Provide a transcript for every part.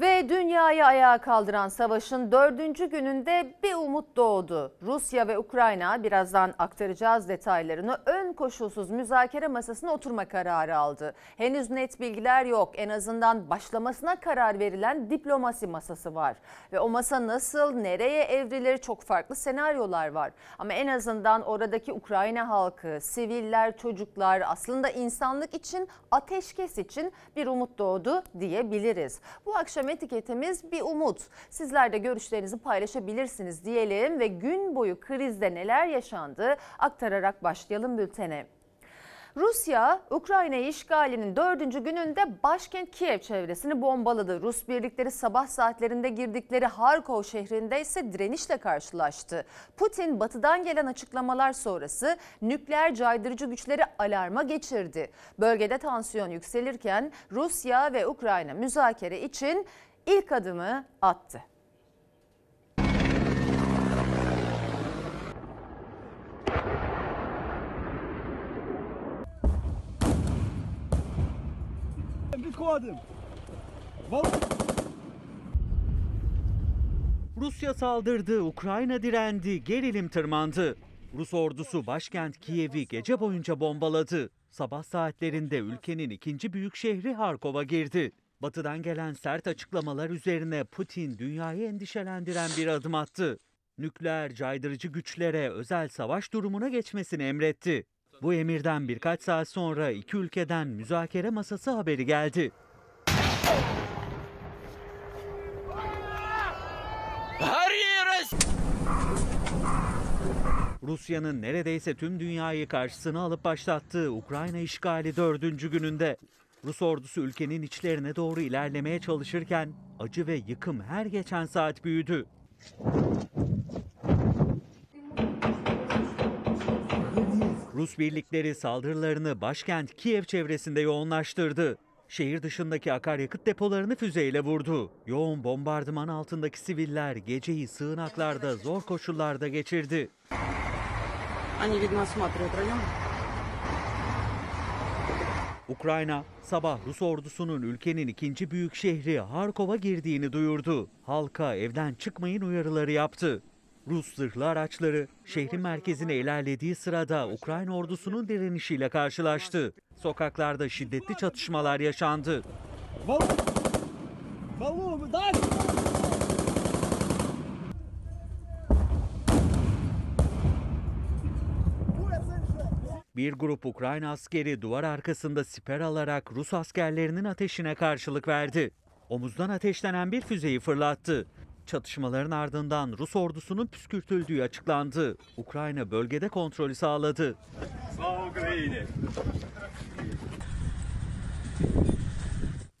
Ve dünyayı ayağa kaldıran savaşın dördüncü gününde bir umut doğdu. Rusya ve Ukrayna birazdan aktaracağız detaylarını ön koşulsuz müzakere masasına oturma kararı aldı. Henüz net bilgiler yok. En azından başlamasına karar verilen diplomasi masası var. Ve o masa nasıl, nereye evrilir çok farklı senaryolar var. Ama en azından oradaki Ukrayna halkı, siviller, çocuklar aslında insanlık için, ateşkes için bir umut doğdu diyebiliriz. Bu akşam etiketimiz bir umut. Sizler de görüşlerinizi paylaşabilirsiniz diyelim ve gün boyu krizde neler yaşandı aktararak başlayalım bültene. Rusya, Ukrayna işgalinin dördüncü gününde başkent Kiev çevresini bombaladı. Rus birlikleri sabah saatlerinde girdikleri Harkov şehrinde ise direnişle karşılaştı. Putin batıdan gelen açıklamalar sonrası nükleer caydırıcı güçleri alarma geçirdi. Bölgede tansiyon yükselirken Rusya ve Ukrayna müzakere için ilk adımı attı. kovadım. Vallahi... Rusya saldırdı, Ukrayna direndi, gerilim tırmandı. Rus ordusu başkent Kiev'i gece boyunca bombaladı. Sabah saatlerinde ülkenin ikinci büyük şehri Harkov'a girdi. Batı'dan gelen sert açıklamalar üzerine Putin dünyayı endişelendiren bir adım attı. Nükleer caydırıcı güçlere özel savaş durumuna geçmesini emretti. Bu emirden birkaç saat sonra iki ülkeden müzakere masası haberi geldi. Rusya'nın neredeyse tüm dünyayı karşısına alıp başlattığı Ukrayna işgali dördüncü gününde. Rus ordusu ülkenin içlerine doğru ilerlemeye çalışırken acı ve yıkım her geçen saat büyüdü. Rus birlikleri saldırılarını başkent Kiev çevresinde yoğunlaştırdı. Şehir dışındaki akaryakıt depolarını füzeyle vurdu. Yoğun bombardıman altındaki siviller geceyi sığınaklarda zor koşullarda geçirdi. Ukrayna sabah Rus ordusunun ülkenin ikinci büyük şehri Harkov'a girdiğini duyurdu. Halka evden çıkmayın uyarıları yaptı. Rus zırhlı araçları şehrin merkezine ilerlediği sırada Ukrayna ordusunun direnişiyle karşılaştı. Sokaklarda şiddetli çatışmalar yaşandı. Bir grup Ukrayna askeri duvar arkasında siper alarak Rus askerlerinin ateşine karşılık verdi. Omuzdan ateşlenen bir füzeyi fırlattı. Çatışmaların ardından Rus ordusunun püskürtüldüğü açıklandı. Ukrayna bölgede kontrolü sağladı.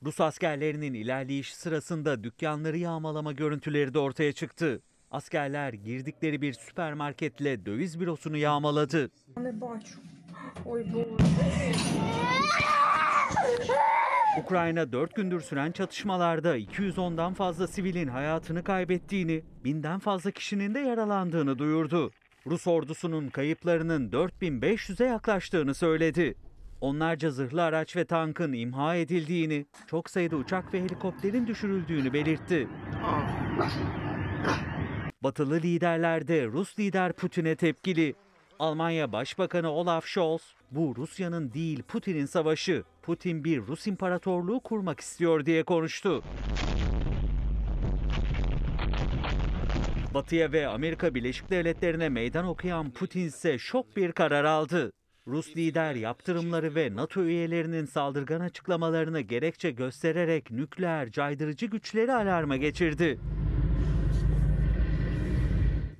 Rus askerlerinin ilerleyişi sırasında dükkanları yağmalama görüntüleri de ortaya çıktı. Askerler girdikleri bir süpermarketle döviz bürosunu yağmaladı. Ukrayna 4 gündür süren çatışmalarda 210'dan fazla sivilin hayatını kaybettiğini, binden fazla kişinin de yaralandığını duyurdu. Rus ordusunun kayıplarının 4500'e yaklaştığını söyledi. Onlarca zırhlı araç ve tankın imha edildiğini, çok sayıda uçak ve helikopterin düşürüldüğünü belirtti. Batılı liderler de Rus lider Putin'e tepkili. Almanya Başbakanı Olaf Scholz, bu Rusya'nın değil Putin'in savaşı, Putin bir Rus imparatorluğu kurmak istiyor diye konuştu. Batı'ya ve Amerika Birleşik Devletleri'ne meydan okuyan Putin ise şok bir karar aldı. Rus lider yaptırımları ve NATO üyelerinin saldırgan açıklamalarını gerekçe göstererek nükleer caydırıcı güçleri alarma geçirdi.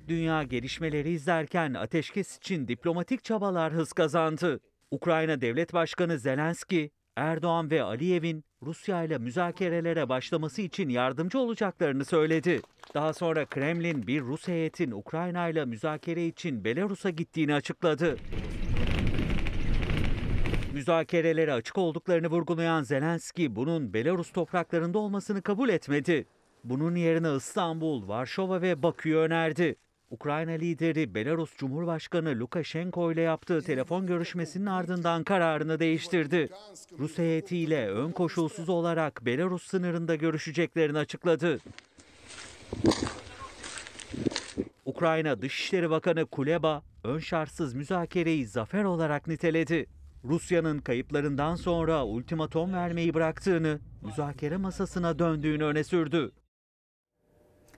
Dünya gelişmeleri izlerken ateşkes için diplomatik çabalar hız kazandı. Ukrayna Devlet Başkanı Zelenski, Erdoğan ve Aliyev'in Rusya ile müzakerelere başlaması için yardımcı olacaklarını söyledi. Daha sonra Kremlin bir Rus heyetin Ukrayna ile müzakere için Belarus'a gittiğini açıkladı. Müzakerelere açık olduklarını vurgulayan Zelenski bunun Belarus topraklarında olmasını kabul etmedi. Bunun yerine İstanbul, Varşova ve Bakü'yü önerdi. Ukrayna lideri Belarus Cumhurbaşkanı Lukashenko ile yaptığı telefon görüşmesinin ardından kararını değiştirdi. Rus heyetiyle ön koşulsuz olarak Belarus sınırında görüşeceklerini açıkladı. Ukrayna Dışişleri Bakanı Kuleba, ön şartsız müzakereyi zafer olarak niteledi. Rusya'nın kayıplarından sonra ultimatom vermeyi bıraktığını, müzakere masasına döndüğünü öne sürdü.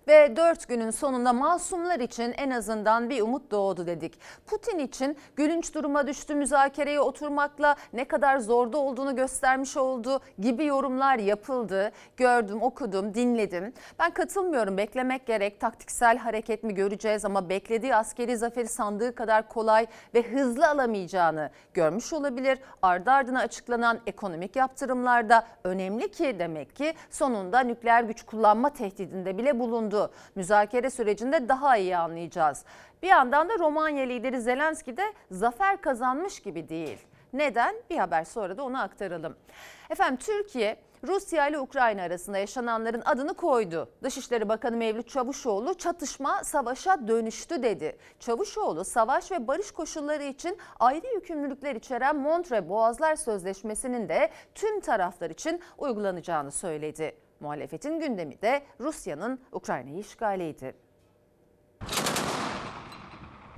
Ve dört günün sonunda masumlar için en azından bir umut doğdu dedik. Putin için gülünç duruma düştü müzakereye oturmakla ne kadar zorda olduğunu göstermiş oldu gibi yorumlar yapıldı. Gördüm, okudum, dinledim. Ben katılmıyorum beklemek gerek taktiksel hareket mi göreceğiz ama beklediği askeri zaferi sandığı kadar kolay ve hızlı alamayacağını görmüş olabilir. Ardı ardına açıklanan ekonomik yaptırımlar da önemli ki demek ki sonunda nükleer güç kullanma tehdidinde bile bulundu. Müzakere sürecinde daha iyi anlayacağız. Bir yandan da Romanya lideri Zelenski de zafer kazanmış gibi değil. Neden? Bir haber sonra da onu aktaralım. Efendim Türkiye Rusya ile Ukrayna arasında yaşananların adını koydu. Dışişleri Bakanı Mevlüt Çavuşoğlu çatışma savaşa dönüştü dedi. Çavuşoğlu savaş ve barış koşulları için ayrı yükümlülükler içeren Montre Boğazlar Sözleşmesi'nin de tüm taraflar için uygulanacağını söyledi. Muhalefetin gündemi de Rusya'nın Ukrayna'yı işgaliydi.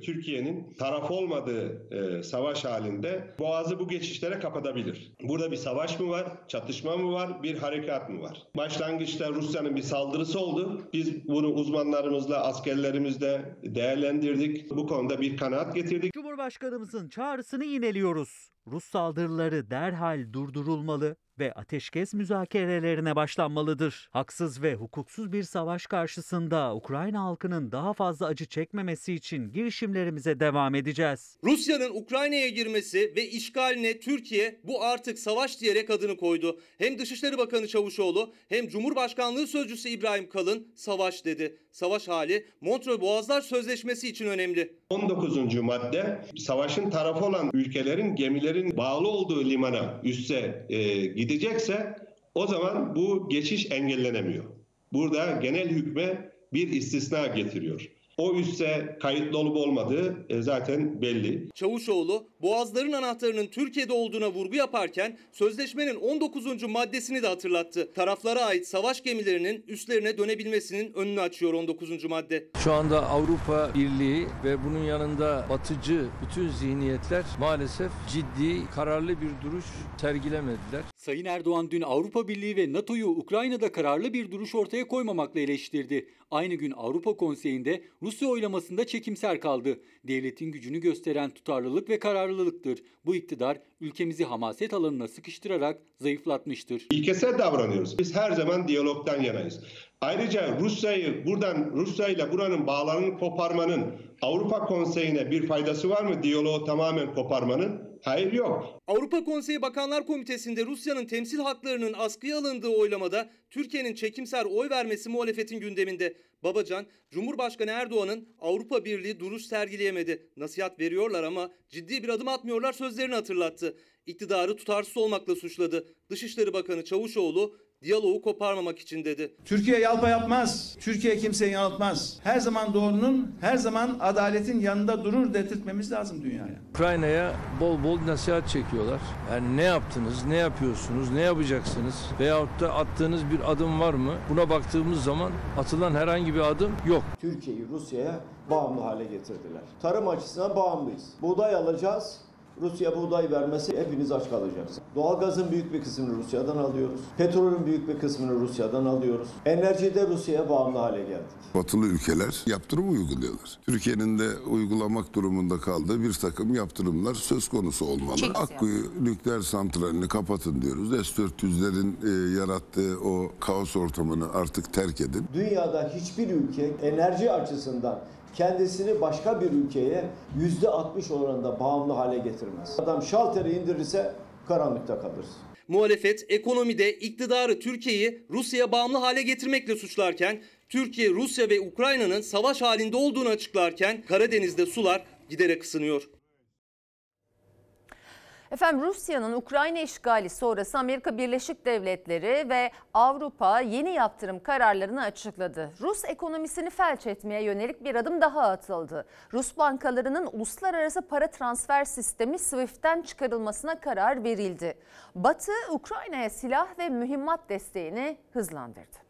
Türkiye'nin taraf olmadığı e, savaş halinde Boğaz'ı bu geçişlere kapatabilir. Burada bir savaş mı var, çatışma mı var, bir harekat mı var? Başlangıçta Rusya'nın bir saldırısı oldu. Biz bunu uzmanlarımızla, askerlerimizle değerlendirdik. Bu konuda bir kanaat getirdik. Cumhurbaşkanımızın çağrısını yineliyoruz. Rus saldırıları derhal durdurulmalı ve ateşkes müzakerelerine başlanmalıdır. Haksız ve hukuksuz bir savaş karşısında Ukrayna halkının daha fazla acı çekmemesi için girişimlerimize devam edeceğiz. Rusya'nın Ukrayna'ya girmesi ve işgaline Türkiye bu artık savaş diyerek adını koydu. Hem Dışişleri Bakanı Çavuşoğlu hem Cumhurbaşkanlığı Sözcüsü İbrahim Kalın savaş dedi. Savaş hali Montreux Boğazlar Sözleşmesi için önemli. 19. madde savaşın tarafı olan ülkelerin gemilerin bağlı olduğu limana üsse e, gidecekse o zaman bu geçiş engellenemiyor. Burada genel hükme bir istisna getiriyor. O üsse kayıtlı olup olmadığı e, zaten belli. Çavuşoğlu boğazların anahtarının Türkiye'de olduğuna vurgu yaparken sözleşmenin 19. maddesini de hatırlattı. Taraflara ait savaş gemilerinin üstlerine dönebilmesinin önünü açıyor 19. madde. Şu anda Avrupa Birliği ve bunun yanında batıcı bütün zihniyetler maalesef ciddi, kararlı bir duruş sergilemediler. Sayın Erdoğan dün Avrupa Birliği ve NATO'yu Ukrayna'da kararlı bir duruş ortaya koymamakla eleştirdi. Aynı gün Avrupa Konseyi'nde Rusya oylamasında çekimser kaldı. Devletin gücünü gösteren tutarlılık ve kararlılıktır. Bu iktidar ülkemizi hamaset alanına sıkıştırarak zayıflatmıştır. İlkesel davranıyoruz. Biz her zaman diyalogdan yanayız. Ayrıca Rusya'yı buradan Rusya ile buranın bağlarını koparmanın Avrupa Konseyi'ne bir faydası var mı? Diyaloğu tamamen koparmanın? Hayır yok. Avrupa Konseyi Bakanlar Komitesi'nde Rusya'nın temsil haklarının askıya alındığı oylamada Türkiye'nin çekimser oy vermesi muhalefetin gündeminde. Babacan, Cumhurbaşkanı Erdoğan'ın Avrupa Birliği duruş sergileyemedi. Nasihat veriyorlar ama ciddi bir adım atmıyorlar sözlerini hatırlattı. İktidarı tutarsız olmakla suçladı. Dışişleri Bakanı Çavuşoğlu diyaloğu koparmamak için dedi. Türkiye yalpa yapmaz. Türkiye kimseyi yanıltmaz. Her zaman doğrunun, her zaman adaletin yanında durur dedirtmemiz lazım dünyaya. Ukrayna'ya bol bol nasihat çekiyorlar. Yani ne yaptınız, ne yapıyorsunuz, ne yapacaksınız veyahut da attığınız bir adım var mı? Buna baktığımız zaman atılan herhangi bir adım yok. Türkiye'yi Rusya'ya bağımlı hale getirdiler. Tarım açısından bağımlıyız. Buğday alacağız. Rusya buğday vermesi hepiniz aç kalacaksınız. Doğalgazın büyük bir kısmını Rusya'dan alıyoruz. Petrolün büyük bir kısmını Rusya'dan alıyoruz. Enerjide Rusya'ya bağımlı hale geldik. Batılı ülkeler yaptırım uyguluyorlar. Türkiye'nin de uygulamak durumunda kaldığı bir takım yaptırımlar söz konusu olmalı. Çeksin. Akkuyu nükleer santralini kapatın diyoruz. S-400'lerin e, yarattığı o kaos ortamını artık terk edin. Dünyada hiçbir ülke enerji açısından kendisini başka bir ülkeye yüzde 60 oranında bağımlı hale getirmez. Adam şalteri indirirse karanlıkta kalırız. Muhalefet ekonomide iktidarı Türkiye'yi Rusya'ya bağımlı hale getirmekle suçlarken, Türkiye, Rusya ve Ukrayna'nın savaş halinde olduğunu açıklarken Karadeniz'de sular giderek ısınıyor. Efendim Rusya'nın Ukrayna işgali sonrası Amerika Birleşik Devletleri ve Avrupa yeni yaptırım kararlarını açıkladı. Rus ekonomisini felç etmeye yönelik bir adım daha atıldı. Rus bankalarının uluslararası para transfer sistemi SWIFT'ten çıkarılmasına karar verildi. Batı Ukrayna'ya silah ve mühimmat desteğini hızlandırdı.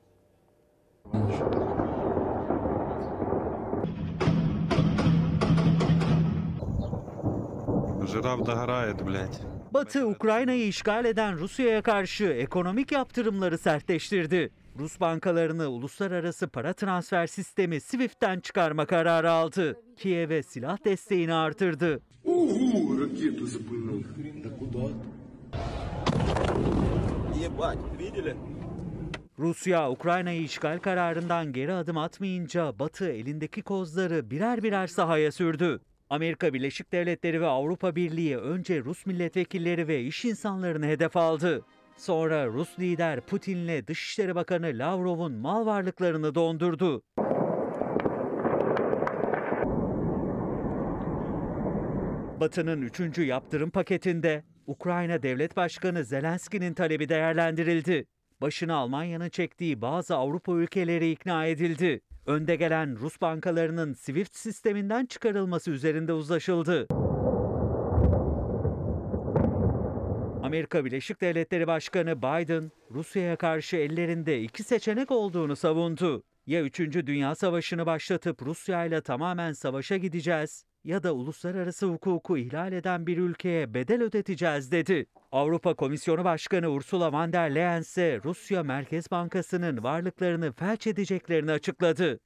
Batı Ukrayna'yı işgal eden Rusya'ya karşı ekonomik yaptırımları sertleştirdi. Rus bankalarını uluslararası para transfer sistemi SWIFT'ten çıkarma kararı aldı. Kiev'e silah desteğini artırdı. Rusya Ukrayna'yı işgal kararından geri adım atmayınca Batı elindeki kozları birer birer sahaya sürdü. Amerika Birleşik Devletleri ve Avrupa Birliği önce Rus milletvekilleri ve iş insanlarını hedef aldı. Sonra Rus lider Putin'le Dışişleri Bakanı Lavrov'un mal varlıklarını dondurdu. Batı'nın üçüncü yaptırım paketinde Ukrayna Devlet Başkanı Zelenski'nin talebi değerlendirildi. Başını Almanya'nın çektiği bazı Avrupa ülkeleri ikna edildi. Önde gelen Rus bankalarının SWIFT sisteminden çıkarılması üzerinde uzlaşıldı. Amerika Birleşik Devletleri Başkanı Biden, Rusya'ya karşı ellerinde iki seçenek olduğunu savundu. Ya 3. Dünya Savaşı'nı başlatıp Rusya ile tamamen savaşa gideceğiz ya da uluslararası hukuku ihlal eden bir ülkeye bedel ödeteceğiz dedi. Avrupa Komisyonu Başkanı Ursula von der Leyen ise Rusya Merkez Bankası'nın varlıklarını felç edeceklerini açıkladı.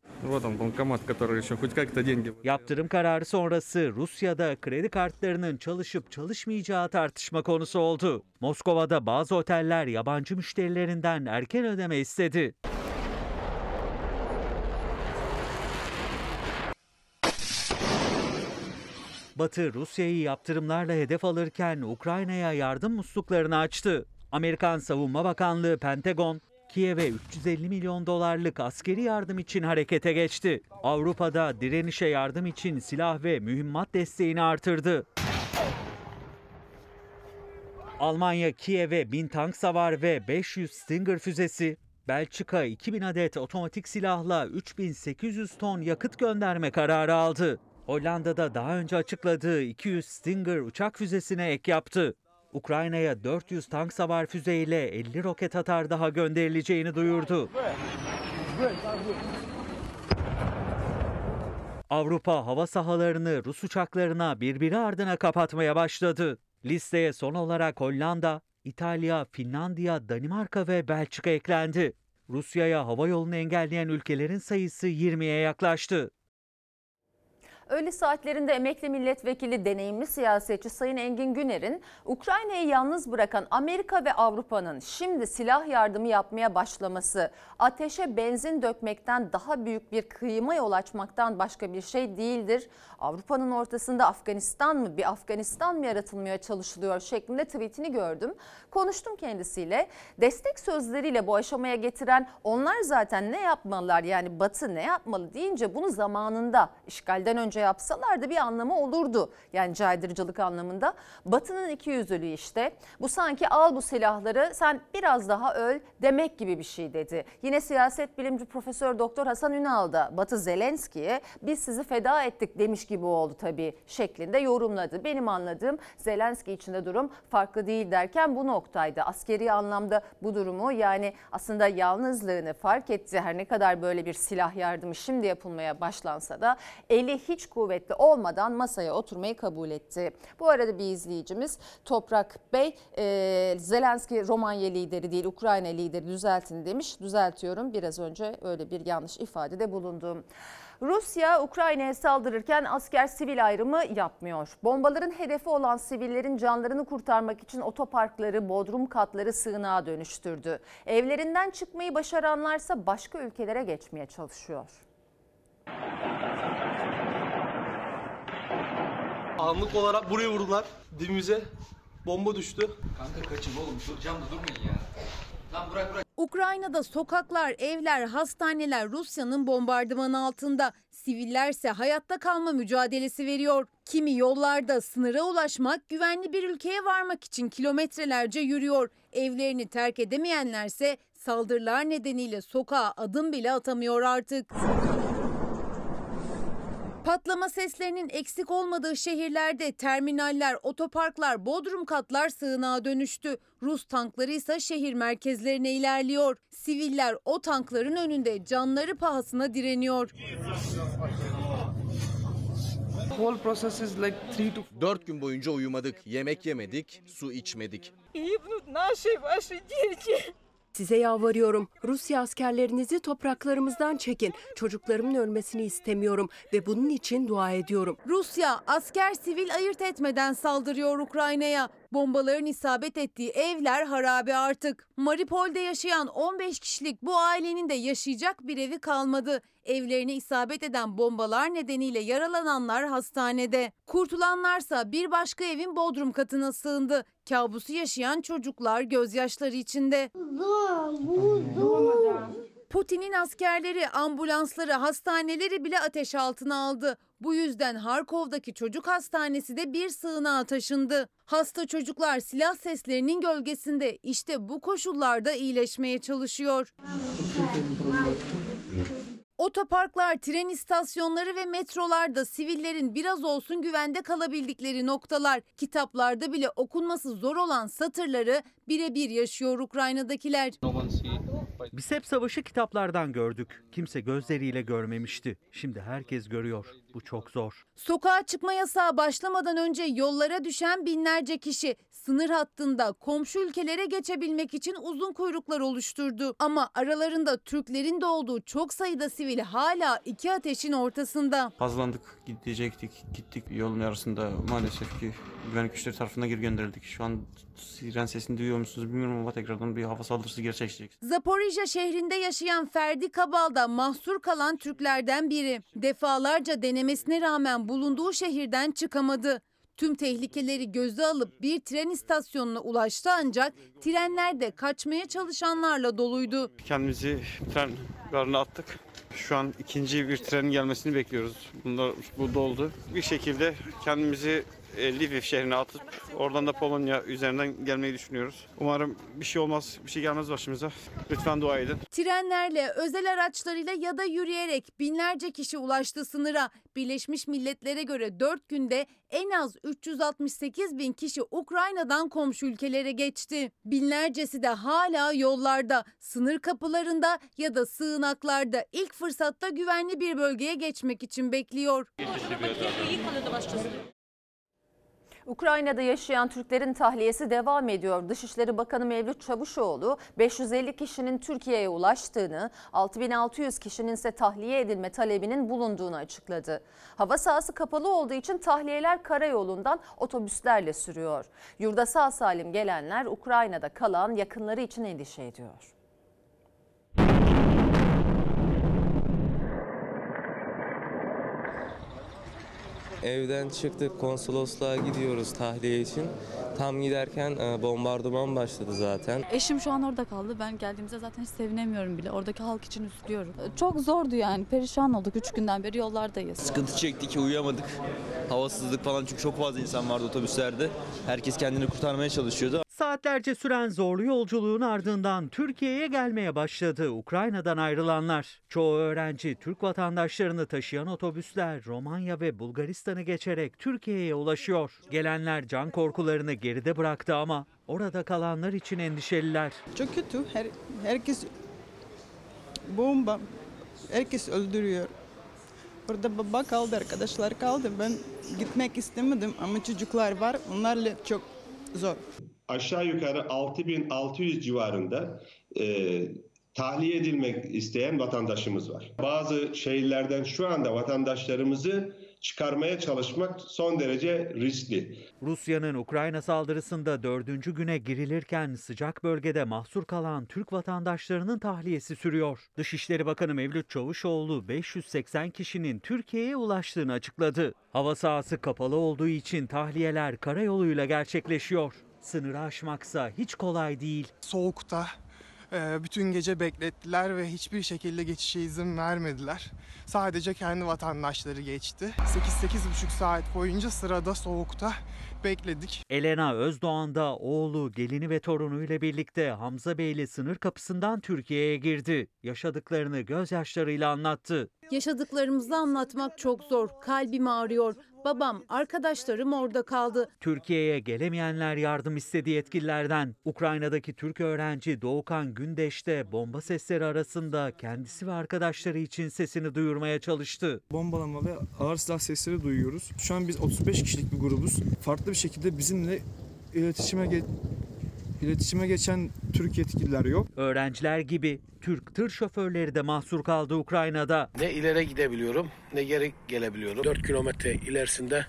Yaptırım kararı sonrası Rusya'da kredi kartlarının çalışıp çalışmayacağı tartışma konusu oldu. Moskova'da bazı oteller yabancı müşterilerinden erken ödeme istedi. Batı Rusya'yı yaptırımlarla hedef alırken Ukrayna'ya yardım musluklarını açtı. Amerikan Savunma Bakanlığı Pentagon, Kiev'e 350 milyon dolarlık askeri yardım için harekete geçti. Avrupa'da direnişe yardım için silah ve mühimmat desteğini artırdı. Almanya Kiev'e 1000 tank savar ve 500 Stinger füzesi, Belçika 2000 adet otomatik silahla 3800 ton yakıt gönderme kararı aldı. Hollanda'da daha önce açıkladığı 200 Stinger uçak füzesine ek yaptı. Ukrayna'ya 400 tank savar füzeyle 50 roket atar daha gönderileceğini duyurdu. Avrupa hava sahalarını Rus uçaklarına birbiri ardına kapatmaya başladı. Listeye son olarak Hollanda, İtalya, Finlandiya, Danimarka ve Belçika eklendi. Rusya'ya hava yolunu engelleyen ülkelerin sayısı 20'ye yaklaştı. Öğle saatlerinde emekli milletvekili deneyimli siyasetçi Sayın Engin Güner'in Ukrayna'yı yalnız bırakan Amerika ve Avrupa'nın şimdi silah yardımı yapmaya başlaması ateşe benzin dökmekten daha büyük bir kıyıma yol açmaktan başka bir şey değildir. Avrupa'nın ortasında Afganistan mı bir Afganistan mı yaratılmaya çalışılıyor şeklinde tweetini gördüm. Konuştum kendisiyle. Destek sözleriyle bu aşamaya getiren onlar zaten ne yapmalılar yani Batı ne yapmalı deyince bunu zamanında işgalden önce yapsalardı bir anlamı olurdu. Yani caydırıcılık anlamında. Batı'nın iki yüzlülüğü işte. Bu sanki al bu silahları sen biraz daha öl demek gibi bir şey dedi. Yine siyaset bilimci Profesör Doktor Hasan Ünal da Batı Zelenski'ye biz sizi feda ettik demiş gibi oldu tabii şeklinde yorumladı. Benim anladığım Zelenski içinde durum farklı değil derken bu noktaydı. Askeri anlamda bu durumu yani aslında yalnızlığını fark etti. Her ne kadar böyle bir silah yardımı şimdi yapılmaya başlansa da eli hiç kuvvetli olmadan masaya oturmayı kabul etti. Bu arada bir izleyicimiz Toprak Bey e, Zelenski Romanya lideri değil Ukrayna lideri düzeltin demiş. Düzeltiyorum biraz önce öyle bir yanlış ifadede bulundum. Rusya Ukrayna'ya saldırırken asker sivil ayrımı yapmıyor. Bombaların hedefi olan sivillerin canlarını kurtarmak için otoparkları, bodrum katları sığınağa dönüştürdü. Evlerinden çıkmayı başaranlarsa başka ülkelere geçmeye çalışıyor. Anlık olarak buraya vurdular dibimize. Bomba düştü. Kanka kaçın oğlum dur camda durmayın ya. Lan bırak bırak. Ukrayna'da sokaklar, evler, hastaneler Rusya'nın bombardımanı altında. Sivillerse hayatta kalma mücadelesi veriyor. Kimi yollarda sınıra ulaşmak, güvenli bir ülkeye varmak için kilometrelerce yürüyor. Evlerini terk edemeyenlerse saldırılar nedeniyle sokağa adım bile atamıyor artık. Patlama seslerinin eksik olmadığı şehirlerde terminaller, otoparklar, bodrum katlar sığınağa dönüştü. Rus tankları ise şehir merkezlerine ilerliyor. Siviller o tankların önünde canları pahasına direniyor. Dört gün boyunca uyumadık, yemek yemedik, su içmedik. Size yalvarıyorum. Rusya askerlerinizi topraklarımızdan çekin. Çocuklarımın ölmesini istemiyorum ve bunun için dua ediyorum. Rusya asker sivil ayırt etmeden saldırıyor Ukrayna'ya. Bombaların isabet ettiği evler harabe artık. Mariupol'de yaşayan 15 kişilik bu ailenin de yaşayacak bir evi kalmadı. Evlerine isabet eden bombalar nedeniyle yaralananlar hastanede. Kurtulanlarsa bir başka evin bodrum katına sığındı. Kabusu yaşayan çocuklar gözyaşları içinde. Putin'in askerleri ambulansları, hastaneleri bile ateş altına aldı. Bu yüzden Harkov'daki çocuk hastanesi de bir sığınağa taşındı. Hasta çocuklar silah seslerinin gölgesinde işte bu koşullarda iyileşmeye çalışıyor. Otoparklar, tren istasyonları ve metrolarda sivillerin biraz olsun güvende kalabildikleri noktalar. Kitaplarda bile okunması zor olan satırları birebir yaşıyor Ukrayna'dakiler. Biz hep savaşı kitaplardan gördük. Kimse gözleriyle görmemişti. Şimdi herkes görüyor. Bu çok zor. Sokağa çıkma yasağı başlamadan önce yollara düşen binlerce kişi sınır hattında komşu ülkelere geçebilmek için uzun kuyruklar oluşturdu. Ama aralarında Türklerin de olduğu çok sayıda sivil hala iki ateşin ortasında. Hazırlandık, gidecektik, gittik yolun yarısında maalesef ki güvenlik güçleri tarafından geri gönderildik. Şu an siren sesini duyuyor musunuz bilmiyorum ama tekrardan bir hava saldırısı gerçekleşecek. Zaporijya şehrinde yaşayan Ferdi Kabal'da mahsur kalan Türklerden biri. Defalarca denemesine rağmen bulunduğu şehirden çıkamadı. Tüm tehlikeleri göze alıp bir tren istasyonuna ulaştı ancak trenler de kaçmaya çalışanlarla doluydu. Kendimizi tren garına attık. Şu an ikinci bir trenin gelmesini bekliyoruz. Bunlar bu doldu. Bir şekilde kendimizi e, Lviv şehrine atıp oradan da Polonya üzerinden gelmeyi düşünüyoruz. Umarım bir şey olmaz, bir şey gelmez başımıza. Lütfen dua edin. Trenlerle, özel araçlarıyla ya da yürüyerek binlerce kişi ulaştı sınıra. Birleşmiş Milletler'e göre 4 günde en az 368 bin kişi Ukrayna'dan komşu ülkelere geçti. Binlercesi de hala yollarda, sınır kapılarında ya da sığınaklarda ilk fırsatta güvenli bir bölgeye geçmek için bekliyor. Ukrayna'da yaşayan Türklerin tahliyesi devam ediyor. Dışişleri Bakanı Mevlüt Çavuşoğlu 550 kişinin Türkiye'ye ulaştığını, 6600 kişinin ise tahliye edilme talebinin bulunduğunu açıkladı. Hava sahası kapalı olduğu için tahliyeler karayolundan otobüslerle sürüyor. Yurda sağ salim gelenler Ukrayna'da kalan yakınları için endişe ediyor. Evden çıktık konsolosluğa gidiyoruz tahliye için. Tam giderken e, bombardıman başladı zaten. Eşim şu an orada kaldı. Ben geldiğimizde zaten hiç sevinemiyorum bile. Oradaki halk için üzülüyorum. Çok zordu yani. Perişan olduk. Üç günden beri yollardayız. Sıkıntı çektik, uyuyamadık. Havasızlık falan çünkü çok fazla insan vardı otobüslerde. Herkes kendini kurtarmaya çalışıyordu. Saatlerce süren zorlu yolculuğun ardından Türkiye'ye gelmeye başladı Ukrayna'dan ayrılanlar. Çoğu öğrenci Türk vatandaşlarını taşıyan otobüsler Romanya ve Bulgaristan'ı geçerek Türkiye'ye ulaşıyor. Gelenler can korkularını geride bıraktı ama orada kalanlar için endişeliler. Çok kötü. Her, herkes bomba. Herkes öldürüyor. Orada baba kaldı, arkadaşlar kaldı. Ben gitmek istemedim ama çocuklar var. Onlarla çok zor. Aşağı yukarı 6600 civarında e, tahliye edilmek isteyen vatandaşımız var. Bazı şehirlerden şu anda vatandaşlarımızı çıkarmaya çalışmak son derece riskli. Rusya'nın Ukrayna saldırısında dördüncü güne girilirken sıcak bölgede mahsur kalan Türk vatandaşlarının tahliyesi sürüyor. Dışişleri Bakanı Mevlüt Çavuşoğlu 580 kişinin Türkiye'ye ulaştığını açıkladı. Hava sahası kapalı olduğu için tahliyeler karayoluyla gerçekleşiyor. Sınırı aşmaksa hiç kolay değil. Soğukta bütün gece beklettiler ve hiçbir şekilde geçişe izin vermediler. Sadece kendi vatandaşları geçti. 8-8,5 saat boyunca sırada soğukta bekledik. Elena Özdoğan da oğlu, gelini ve torunuyla birlikte Hamza Beyli sınır kapısından Türkiye'ye girdi. Yaşadıklarını gözyaşlarıyla anlattı. Yaşadıklarımızı anlatmak çok zor. Kalbim ağrıyor. Babam, arkadaşlarım orada kaldı. Türkiye'ye gelemeyenler yardım istedi yetkililerden. Ukrayna'daki Türk öğrenci Doğukan Gündeş de bomba sesleri arasında kendisi ve arkadaşları için sesini duyurmaya çalıştı. Bombalama ve ağır silah sesleri duyuyoruz. Şu an biz 35 kişilik bir grubuz. Farklı bir şekilde bizimle iletişime iletişime geçen Türk yetkililer yok. Öğrenciler gibi Türk tır şoförleri de mahsur kaldı Ukrayna'da. Ne ileri gidebiliyorum ne geri gelebiliyorum. 4 kilometre ilerisinde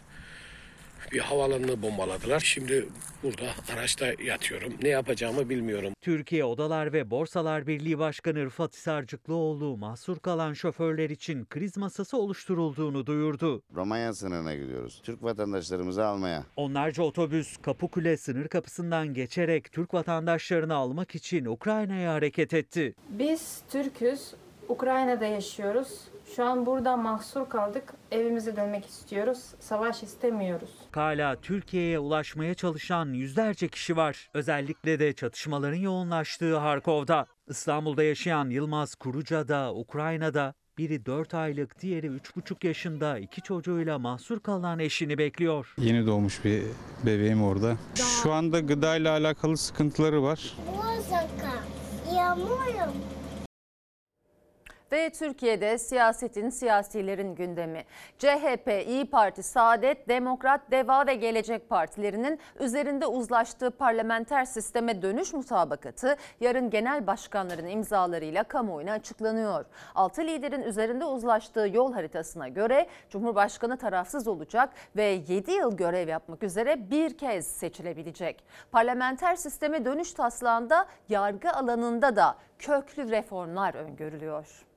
bir havaalanını bombaladılar. Şimdi burada araçta yatıyorum. Ne yapacağımı bilmiyorum. Türkiye Odalar ve Borsalar Birliği Başkanı Rıfat Hisarcıklıoğlu mahsur kalan şoförler için kriz masası oluşturulduğunu duyurdu. Romanya sınırına gidiyoruz. Türk vatandaşlarımızı almaya. Onlarca otobüs Kapıkule sınır kapısından geçerek Türk vatandaşlarını almak için Ukrayna'ya hareket etti. Biz Türk'üz, Ukrayna'da yaşıyoruz. Şu an burada mahsur kaldık. Evimize dönmek istiyoruz. Savaş istemiyoruz. Hala Türkiye'ye ulaşmaya çalışan yüzlerce kişi var. Özellikle de çatışmaların yoğunlaştığı Harkov'da. İstanbul'da yaşayan Yılmaz Kuruca da Ukrayna'da biri 4 aylık, diğeri 3,5 yaşında iki çocuğuyla mahsur kalan eşini bekliyor. Yeni doğmuş bir bebeğim orada. Şu anda gıda ile alakalı sıkıntıları var. Ve Türkiye'de siyasetin, siyasilerin gündemi. CHP, İyi Parti, Saadet, Demokrat, Deva ve Gelecek Partilerinin üzerinde uzlaştığı parlamenter sisteme dönüş mutabakatı yarın genel başkanların imzalarıyla kamuoyuna açıklanıyor. Altı liderin üzerinde uzlaştığı yol haritasına göre Cumhurbaşkanı tarafsız olacak ve 7 yıl görev yapmak üzere bir kez seçilebilecek. Parlamenter sisteme dönüş taslağında yargı alanında da köklü reformlar öngörülüyor.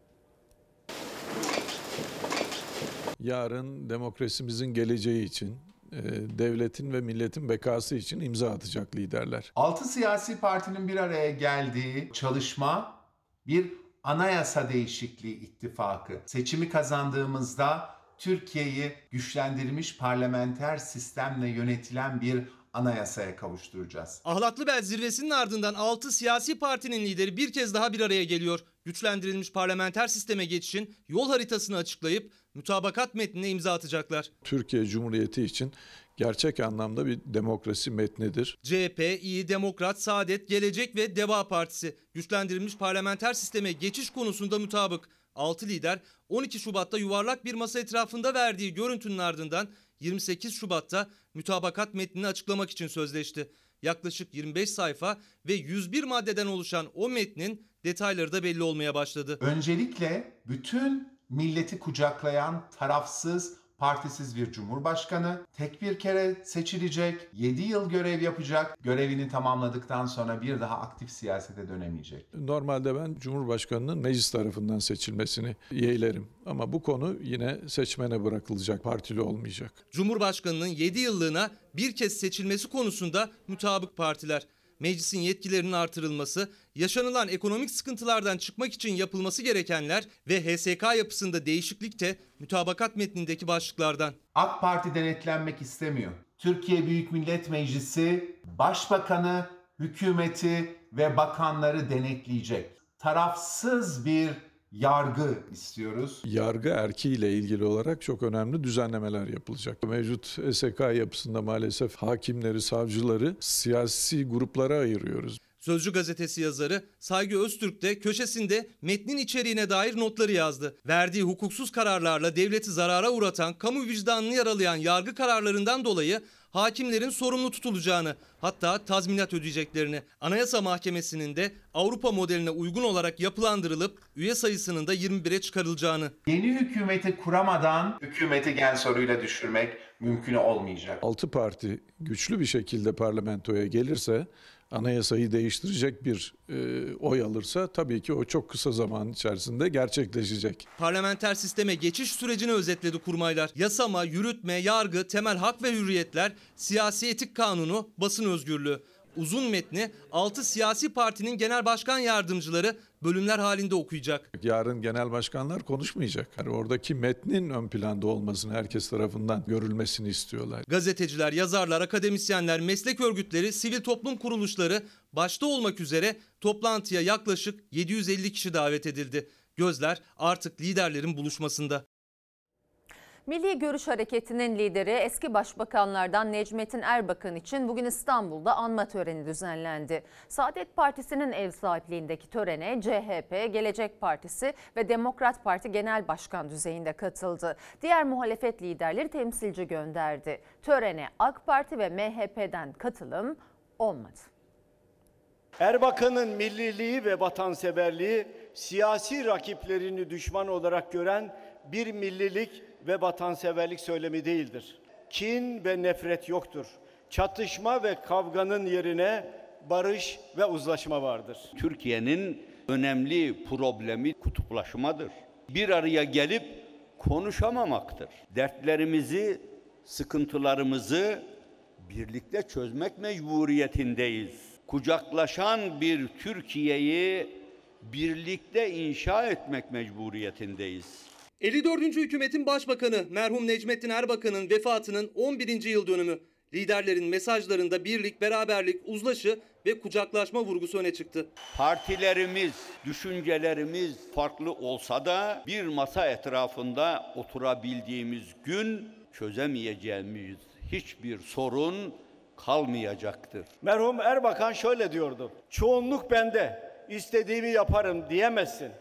Yarın demokrasimizin geleceği için, e, devletin ve milletin bekası için imza atacak liderler. Altı siyasi partinin bir araya geldiği çalışma bir anayasa değişikliği ittifakı. Seçimi kazandığımızda Türkiye'yi güçlendirilmiş parlamenter sistemle yönetilen bir anayasaya kavuşturacağız. Ahlatlıbel zirvesinin ardından 6 siyasi partinin lideri bir kez daha bir araya geliyor. Güçlendirilmiş parlamenter sisteme geçişin yol haritasını açıklayıp mütabakat metnine imza atacaklar. Türkiye Cumhuriyeti için gerçek anlamda bir demokrasi metnidir. CHP, İyi Demokrat, Saadet, Gelecek ve Deva Partisi güçlendirilmiş parlamenter sisteme geçiş konusunda mutabık. 6 lider 12 Şubat'ta yuvarlak bir masa etrafında verdiği görüntünün ardından 28 Şubat'ta mütabakat metnini açıklamak için sözleşti. Yaklaşık 25 sayfa ve 101 maddeden oluşan o metnin detayları da belli olmaya başladı. Öncelikle bütün milleti kucaklayan tarafsız partisiz bir cumhurbaşkanı tek bir kere seçilecek, 7 yıl görev yapacak, görevini tamamladıktan sonra bir daha aktif siyasete dönemeyecek. Normalde ben Cumhurbaşkanı'nın meclis tarafından seçilmesini yeğlerim. Ama bu konu yine seçmene bırakılacak, partili olmayacak. Cumhurbaşkanının 7 yıllığına bir kez seçilmesi konusunda mutabık partiler. Meclisin yetkilerinin artırılması, yaşanılan ekonomik sıkıntılardan çıkmak için yapılması gerekenler ve HSK yapısında değişiklik de mütabakat metnindeki başlıklardan. AK Parti denetlenmek istemiyor. Türkiye Büyük Millet Meclisi başbakanı, hükümeti ve bakanları denetleyecek. Tarafsız bir yargı istiyoruz. Yargı erkiyle ilgili olarak çok önemli düzenlemeler yapılacak. Mevcut SK yapısında maalesef hakimleri, savcıları siyasi gruplara ayırıyoruz. Sözcü gazetesi yazarı Saygı Öztürk de köşesinde metnin içeriğine dair notları yazdı. Verdiği hukuksuz kararlarla devleti zarara uğratan, kamu vicdanını yaralayan yargı kararlarından dolayı hakimlerin sorumlu tutulacağını, hatta tazminat ödeyeceklerini, Anayasa Mahkemesi'nin de Avrupa modeline uygun olarak yapılandırılıp üye sayısının da 21'e çıkarılacağını. Yeni hükümeti kuramadan hükümeti gen soruyla düşürmek mümkün olmayacak. Altı parti güçlü bir şekilde parlamentoya gelirse anayasayı değiştirecek bir e, oy alırsa tabii ki o çok kısa zaman içerisinde gerçekleşecek. Parlamenter sisteme geçiş sürecini özetledi kurmaylar. Yasama, yürütme, yargı, temel hak ve hürriyetler, siyasi etik kanunu, basın özgürlüğü. Uzun metni 6 siyasi partinin genel başkan yardımcıları bölümler halinde okuyacak. Yarın genel başkanlar konuşmayacak. Yani oradaki metnin ön planda olmasını herkes tarafından görülmesini istiyorlar. Gazeteciler, yazarlar, akademisyenler, meslek örgütleri, sivil toplum kuruluşları başta olmak üzere toplantıya yaklaşık 750 kişi davet edildi. Gözler artık liderlerin buluşmasında. Milli Görüş Hareketi'nin lideri eski başbakanlardan Necmettin Erbakan için bugün İstanbul'da anma töreni düzenlendi. Saadet Partisi'nin ev sahipliğindeki törene CHP, Gelecek Partisi ve Demokrat Parti Genel Başkan düzeyinde katıldı. Diğer muhalefet liderleri temsilci gönderdi. Törene AK Parti ve MHP'den katılım olmadı. Erbakan'ın milliliği ve vatanseverliği siyasi rakiplerini düşman olarak gören bir millilik ve vatanseverlik söylemi değildir. Kin ve nefret yoktur. Çatışma ve kavganın yerine barış ve uzlaşma vardır. Türkiye'nin önemli problemi kutuplaşmadır. Bir araya gelip konuşamamaktır. Dertlerimizi, sıkıntılarımızı birlikte çözmek mecburiyetindeyiz. Kucaklaşan bir Türkiye'yi birlikte inşa etmek mecburiyetindeyiz. 54. hükümetin başbakanı merhum Necmettin Erbakan'ın vefatının 11. yıl dönümü. Liderlerin mesajlarında birlik, beraberlik, uzlaşı ve kucaklaşma vurgusu öne çıktı. Partilerimiz, düşüncelerimiz farklı olsa da bir masa etrafında oturabildiğimiz gün çözemeyeceğimiz hiçbir sorun kalmayacaktır. Merhum Erbakan şöyle diyordu. Çoğunluk bende, istediğimi yaparım diyemezsin.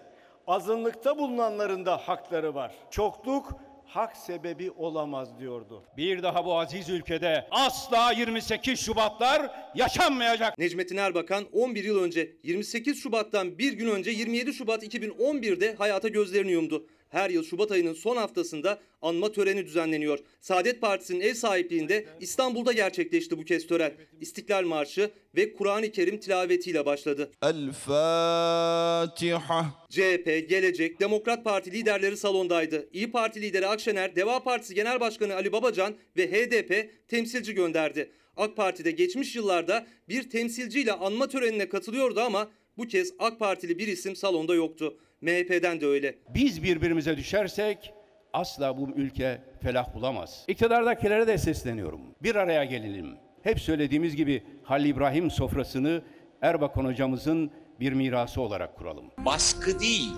Azınlıkta bulunanların da hakları var. Çokluk hak sebebi olamaz diyordu. Bir daha bu aziz ülkede asla 28 Şubatlar yaşanmayacak. Necmettin Erbakan 11 yıl önce 28 Şubat'tan bir gün önce 27 Şubat 2011'de hayata gözlerini yumdu. Her yıl Şubat ayının son haftasında anma töreni düzenleniyor. Saadet Partisi'nin ev sahipliğinde İstanbul'da gerçekleşti bu kez tören. İstiklal Marşı ve Kur'an-ı Kerim tilavetiyle başladı. El Fatiha. CHP, Gelecek, Demokrat Parti liderleri salondaydı. İyi Parti lideri Akşener, Deva Partisi Genel Başkanı Ali Babacan ve HDP temsilci gönderdi. AK Parti'de geçmiş yıllarda bir temsilciyle anma törenine katılıyordu ama bu kez AK Partili bir isim salonda yoktu. MHP'den de öyle. Biz birbirimize düşersek asla bu ülke felah bulamaz. İktidardakilere de sesleniyorum. Bir araya gelelim. Hep söylediğimiz gibi Halil İbrahim sofrasını Erbakan hocamızın bir mirası olarak kuralım. Baskı değil,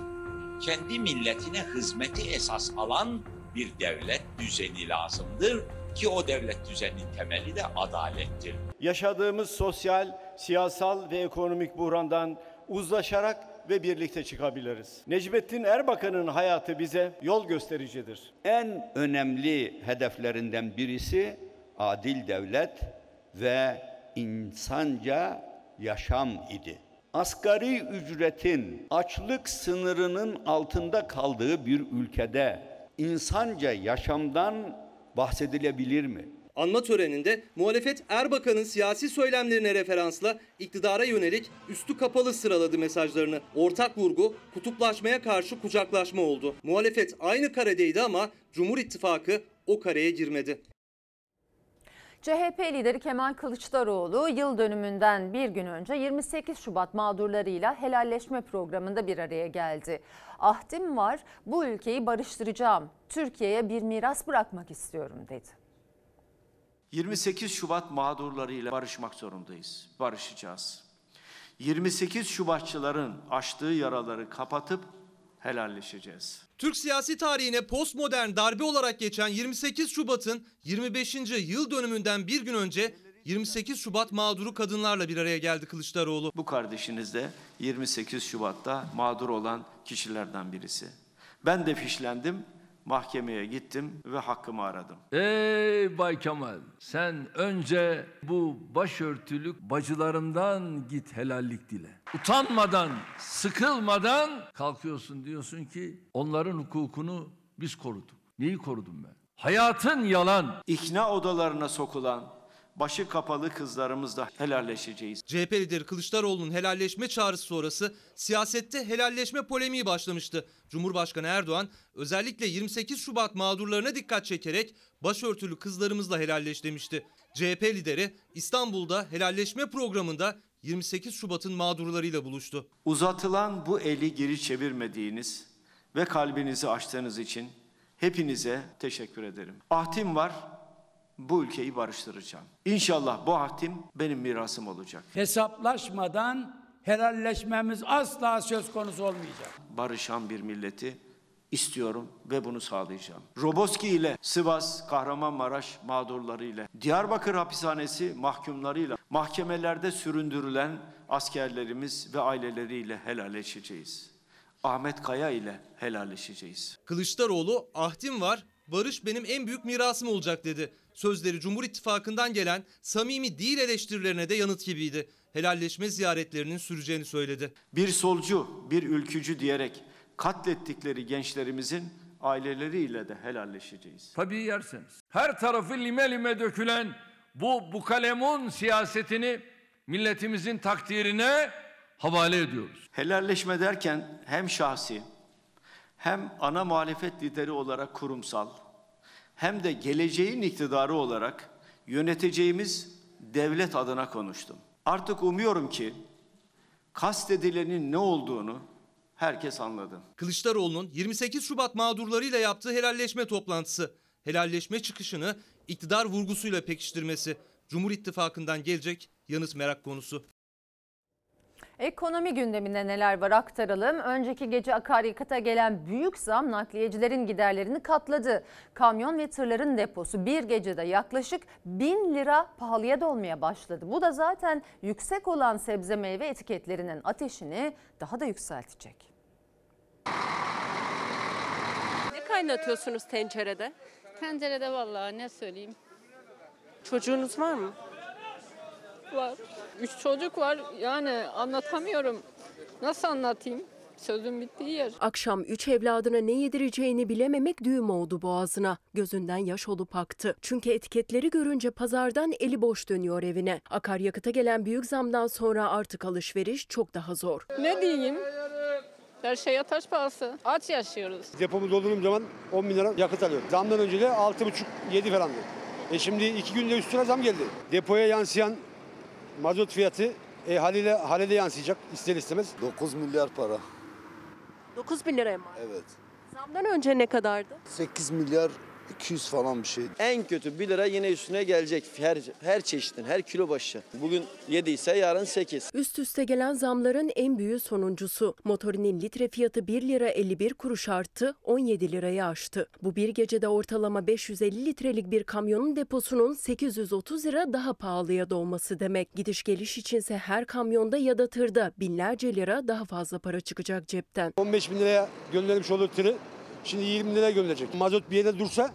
kendi milletine hizmeti esas alan bir devlet düzeni lazımdır ki o devlet düzeninin temeli de adalettir. Yaşadığımız sosyal, siyasal ve ekonomik buhrandan uzlaşarak ve birlikte çıkabiliriz. Necmettin Erbakan'ın hayatı bize yol göstericidir. En önemli hedeflerinden birisi adil devlet ve insanca yaşam idi. Asgari ücretin açlık sınırının altında kaldığı bir ülkede insanca yaşamdan bahsedilebilir mi? Anma töreninde muhalefet Erbakan'ın siyasi söylemlerine referansla iktidara yönelik üstü kapalı sıraladı mesajlarını. Ortak vurgu kutuplaşmaya karşı kucaklaşma oldu. Muhalefet aynı karedeydi ama Cumhur İttifakı o kareye girmedi. CHP lideri Kemal Kılıçdaroğlu yıl dönümünden bir gün önce 28 Şubat mağdurlarıyla helalleşme programında bir araya geldi. Ahdim var, bu ülkeyi barıştıracağım, Türkiye'ye bir miras bırakmak istiyorum dedi. 28 Şubat mağdurlarıyla barışmak zorundayız. Barışacağız. 28 Şubatçıların açtığı yaraları kapatıp helalleşeceğiz. Türk siyasi tarihine postmodern darbe olarak geçen 28 Şubat'ın 25. yıl dönümünden bir gün önce 28 Şubat mağduru kadınlarla bir araya geldi Kılıçdaroğlu. Bu kardeşiniz de 28 Şubat'ta mağdur olan kişilerden birisi. Ben de fişlendim, mahkemeye gittim ve hakkımı aradım. Ey Bay Kemal sen önce bu başörtülük bacılarımdan git helallik dile. Utanmadan, sıkılmadan kalkıyorsun diyorsun ki onların hukukunu biz koruduk. Neyi korudum ben? Hayatın yalan. İkna odalarına sokulan, başı kapalı kızlarımızla helalleşeceğiz. CHP lideri Kılıçdaroğlu'nun helalleşme çağrısı sonrası siyasette helalleşme polemiği başlamıştı. Cumhurbaşkanı Erdoğan özellikle 28 Şubat mağdurlarına dikkat çekerek başörtülü kızlarımızla helalleş demişti. CHP lideri İstanbul'da helalleşme programında 28 Şubat'ın mağdurlarıyla buluştu. Uzatılan bu eli geri çevirmediğiniz ve kalbinizi açtığınız için hepinize teşekkür ederim. Ahdim var, bu ülkeyi barıştıracağım. İnşallah bu ahdim benim mirasım olacak. Hesaplaşmadan helalleşmemiz asla söz konusu olmayacak. Barışan bir milleti istiyorum ve bunu sağlayacağım. Roboski ile Sivas, Kahramanmaraş mağdurları ile, Diyarbakır hapishanesi mahkumlarıyla, mahkemelerde süründürülen askerlerimiz ve aileleriyle helalleşeceğiz. Ahmet Kaya ile helalleşeceğiz. Kılıçdaroğlu ahdim var, barış benim en büyük mirasım olacak dedi. Sözleri Cumhur İttifakı'ndan gelen samimi değil eleştirilerine de yanıt gibiydi. Helalleşme ziyaretlerinin süreceğini söyledi. Bir solcu, bir ülkücü diyerek katlettikleri gençlerimizin aileleriyle de helalleşeceğiz. Tabii yerseniz. Her tarafı lime lime dökülen bu bukalemun siyasetini milletimizin takdirine havale ediyoruz. Helalleşme derken hem şahsi hem ana muhalefet lideri olarak kurumsal hem de geleceğin iktidarı olarak yöneteceğimiz devlet adına konuştum. Artık umuyorum ki kastedilenin ne olduğunu herkes anladı. Kılıçdaroğlu'nun 28 Şubat mağdurlarıyla yaptığı helalleşme toplantısı. Helalleşme çıkışını iktidar vurgusuyla pekiştirmesi. Cumhur İttifakı'ndan gelecek yanıt merak konusu. Ekonomi gündeminde neler var aktaralım. Önceki gece akaryakıta gelen büyük zam nakliyecilerin giderlerini katladı. Kamyon ve tırların deposu bir gecede yaklaşık 1000 lira pahalıya dolmaya başladı. Bu da zaten yüksek olan sebze meyve etiketlerinin ateşini daha da yükseltecek. Ne kaynatıyorsunuz tencerede? Tencerede vallahi ne söyleyeyim. Çocuğunuz var mı? Var. Üç çocuk var. Yani anlatamıyorum. Nasıl anlatayım? Sözün bittiği yer. Akşam üç evladına ne yedireceğini bilememek düğüm oldu boğazına. Gözünden yaş olup aktı. Çünkü etiketleri görünce pazardan eli boş dönüyor evine. Akaryakıta gelen büyük zamdan sonra artık alışveriş çok daha zor. Ne diyeyim? Her şey ataş pahası. Aç yaşıyoruz. Depomu doldurduğum zaman 10 bin lira yakıt alıyorum. Zamdan önce de 6,5-7 falandı. E şimdi iki günde üstüne zam geldi. Depoya yansıyan mazot fiyatı e, haliyle hale de yansıyacak ister istemez. 9 milyar para. 9 bin liraya mı? Evet. Zamdan önce ne kadardı? 8 milyar 200 falan bir şey. En kötü 1 lira yine üstüne gelecek her her çeşitin, her kilo başı. Bugün 7 ise yarın 8. Üst üste gelen zamların en büyüğü sonuncusu. Motorinin litre fiyatı 1 lira 51 kuruş arttı, 17 lirayı aştı. Bu bir gecede ortalama 550 litrelik bir kamyonun deposunun 830 lira daha pahalıya doğması demek. Gidiş geliş içinse her kamyonda ya da tırda binlerce lira daha fazla para çıkacak cepten. 15 bin liraya gönderilmiş olduğu tırı şimdi 20 bin liraya gönderecek. Mazot bir yerde dursa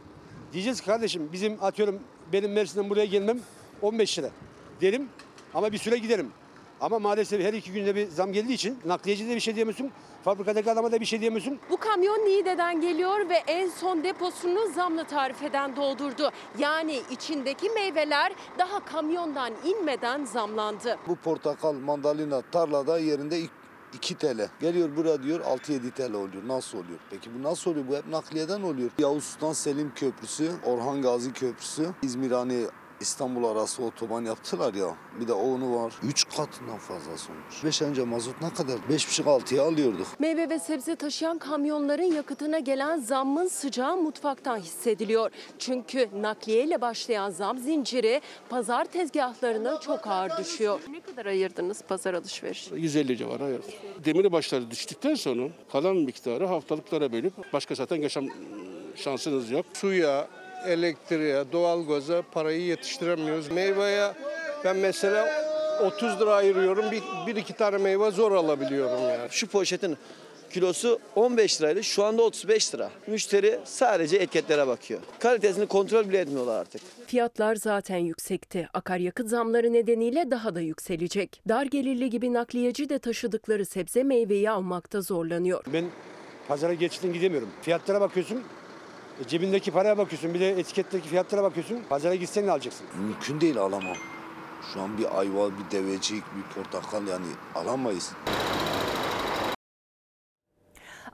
diyeceğiz ki kardeşim bizim atıyorum benim Mersin'den buraya gelmem 15 lira derim ama bir süre giderim. Ama maalesef her iki günde bir zam geldiği için nakliyeci de bir şey diyemiyorsun, fabrikadaki adama da bir şey diyemiyorsun. Bu kamyon Niğde'den geliyor ve en son deposunu zamlı tarifeden doldurdu. Yani içindeki meyveler daha kamyondan inmeden zamlandı. Bu portakal, mandalina tarlada yerinde 2 TL. Geliyor buraya diyor 6-7 TL oluyor. Nasıl oluyor? Peki bu nasıl oluyor? Bu hep nakliyeden oluyor. Yavuz Sultan Selim Köprüsü, Orhan Gazi Köprüsü, İzmir hani İstanbul arası otoban yaptılar ya. Bir de onu var. 3 katından fazlası olmuş. 5 önce mazot ne kadar? 5,5-6'ya alıyorduk. Meyve ve sebze taşıyan kamyonların yakıtına gelen zammın sıcağı mutfaktan hissediliyor. Çünkü nakliyeyle başlayan zam zinciri pazar tezgahlarına çok ağır düşüyor. Ne kadar ayırdınız pazar alışverişi? 150 civarı ayırdım. Demir başları düştükten sonra kalan miktarı haftalıklara bölüp başka zaten yaşam şansınız yok. Suya, elektriğe, doğalgaza parayı yetiştiremiyoruz. Meyveye ben mesela 30 lira ayırıyorum. Bir, bir iki tane meyve zor alabiliyorum yani. Şu poşetin kilosu 15 liraydı. Şu anda 35 lira. Müşteri sadece etiketlere bakıyor. Kalitesini kontrol bile etmiyorlar artık. Fiyatlar zaten yüksekti. Akaryakıt zamları nedeniyle daha da yükselecek. Dar gelirli gibi nakliyeci de taşıdıkları sebze meyveyi almakta zorlanıyor. Ben pazara geçtim gidemiyorum. Fiyatlara bakıyorsun E, cebindeki paraya bakıyorsun bir de etiketteki fiyatlara bakıyorsun. Pazara gitsen ne alacaksın? Mümkün değil alamam. Şu an bir ayva, bir devecik, bir portakal yani alamayız.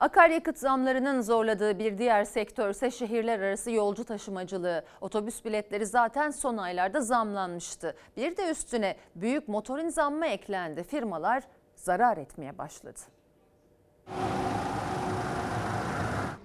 Akaryakıt zamlarının zorladığı bir diğer sektör ise şehirler arası yolcu taşımacılığı. Otobüs biletleri zaten son aylarda zamlanmıştı. Bir de üstüne büyük motorin zammı eklendi. Firmalar zarar etmeye başladı.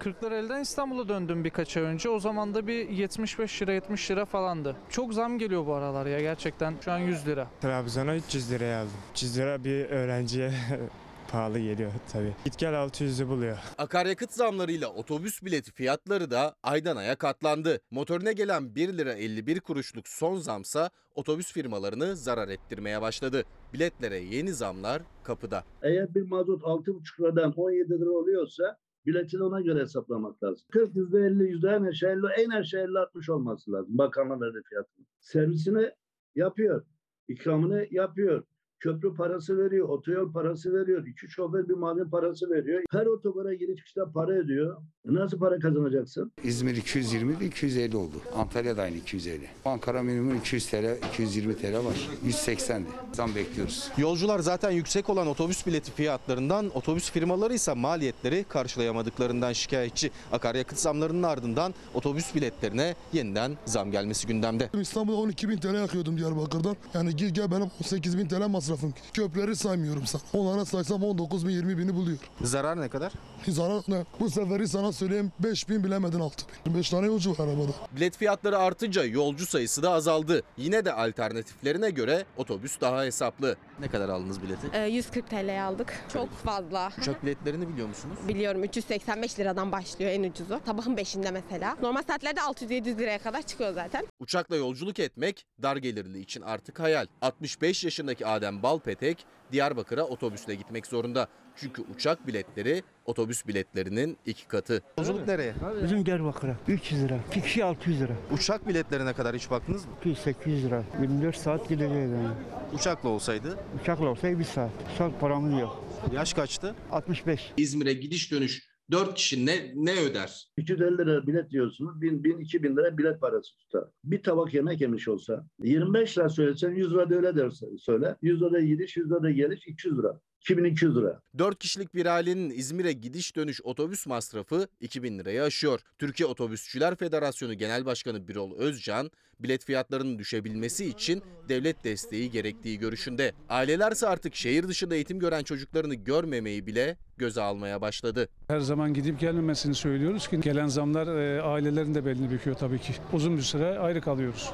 Kırklareli'den İstanbul'a döndüm birkaç ay önce. O zaman da bir 75 lira 70 lira falandı. Çok zam geliyor bu aralar ya gerçekten. Şu an 100 lira. Trabzon'a 300 liraya aldım. 300 lira bir öğrenciye pahalı geliyor tabii. Git gel 600'ü buluyor. Akaryakıt zamlarıyla otobüs bileti fiyatları da aydan aya katlandı. Motorine gelen 1 lira 51 kuruşluk son zamsa otobüs firmalarını zarar ettirmeye başladı. Biletlere yeni zamlar kapıda. Eğer bir mazot 6,5 liradan 17 lira oluyorsa biletini ona göre hesaplamak lazım. 40 yüzde 50 yüzde en aşağı 50, en aşağı 50 60 olması lazım. Bakanlar verdi fiyatını. Servisini yapıyor. ikramını yapıyor. Köprü parası veriyor, otoyol parası veriyor, iki şoför bir mavin parası veriyor. Her otogara giriş çıkışta para ödüyor. Nasıl para kazanacaksın? İzmir 220 de 250 oldu. Antalya'da aynı 250. Ankara minimum 200 TL, 220 TL var. 180'di. Zam bekliyoruz. Yolcular zaten yüksek olan otobüs bileti fiyatlarından, otobüs firmaları ise maliyetleri karşılayamadıklarından şikayetçi. Akaryakıt zamlarının ardından otobüs biletlerine yeniden zam gelmesi gündemde. İstanbul'da 12 bin TL yakıyordum Diyarbakır'dan. Yani gel gel benim 18 bin TL masrafım. Köprüleri saymıyorum sana. Onlara saysam 19 bin 20 bini buluyor. Zarar ne kadar? Zarar ne? Bu seferi sana söyleyeyim 5 bin bilemedin 6 bin. 5 tane yolcu var arabada. Bilet fiyatları artınca yolcu sayısı da azaldı. Yine de alternatiflerine göre otobüs daha hesaplı. Ne kadar aldınız bileti? 140 TL'ye aldık. Çok fazla. Uçak biletlerini biliyor musunuz? Biliyorum 385 liradan başlıyor en ucuzu. Sabahın 5'inde mesela. Normal saatlerde 600-700 liraya kadar çıkıyor zaten. Uçakla yolculuk etmek dar gelirli için artık hayal. 65 yaşındaki Adem Balpetek Diyarbakır'a otobüsle gitmek zorunda. Çünkü uçak biletleri otobüs biletlerinin iki katı. Yolculuk nereye? Bizim Diyarbakır'a 300 lira. 2 kişi 600 lira. Uçak biletlerine kadar hiç baktınız mı? 200-800 lira. 24 saat gideceğiz yani. Uçakla olsaydı? Uçakla olsaydı 1 saat. Saat paramız yok. Yaş kaçtı? 65. İzmir'e gidiş dönüş 4 kişi ne, ne öder? 250 lira bilet diyorsunuz. 1000, 1000, 2000 lira bilet parası tutar. Bir tabak yemek yemiş olsa 25 lira söylesen 100 lira da öyle derse söyle. 100 lira da gidiş, 100 lira da geliş 200 lira. 2200 lira. 4 kişilik bir ailenin İzmir'e gidiş dönüş otobüs masrafı 2000 lirayı aşıyor. Türkiye Otobüsçüler Federasyonu Genel Başkanı Birol Özcan, bilet fiyatlarının düşebilmesi için devlet desteği gerektiği görüşünde. Ailelerse artık şehir dışında eğitim gören çocuklarını görmemeyi bile göze almaya başladı. Her zaman gidip gelmemesini söylüyoruz ki gelen zamlar e, ailelerin de belini büküyor tabii ki. Uzun bir süre ayrı kalıyoruz.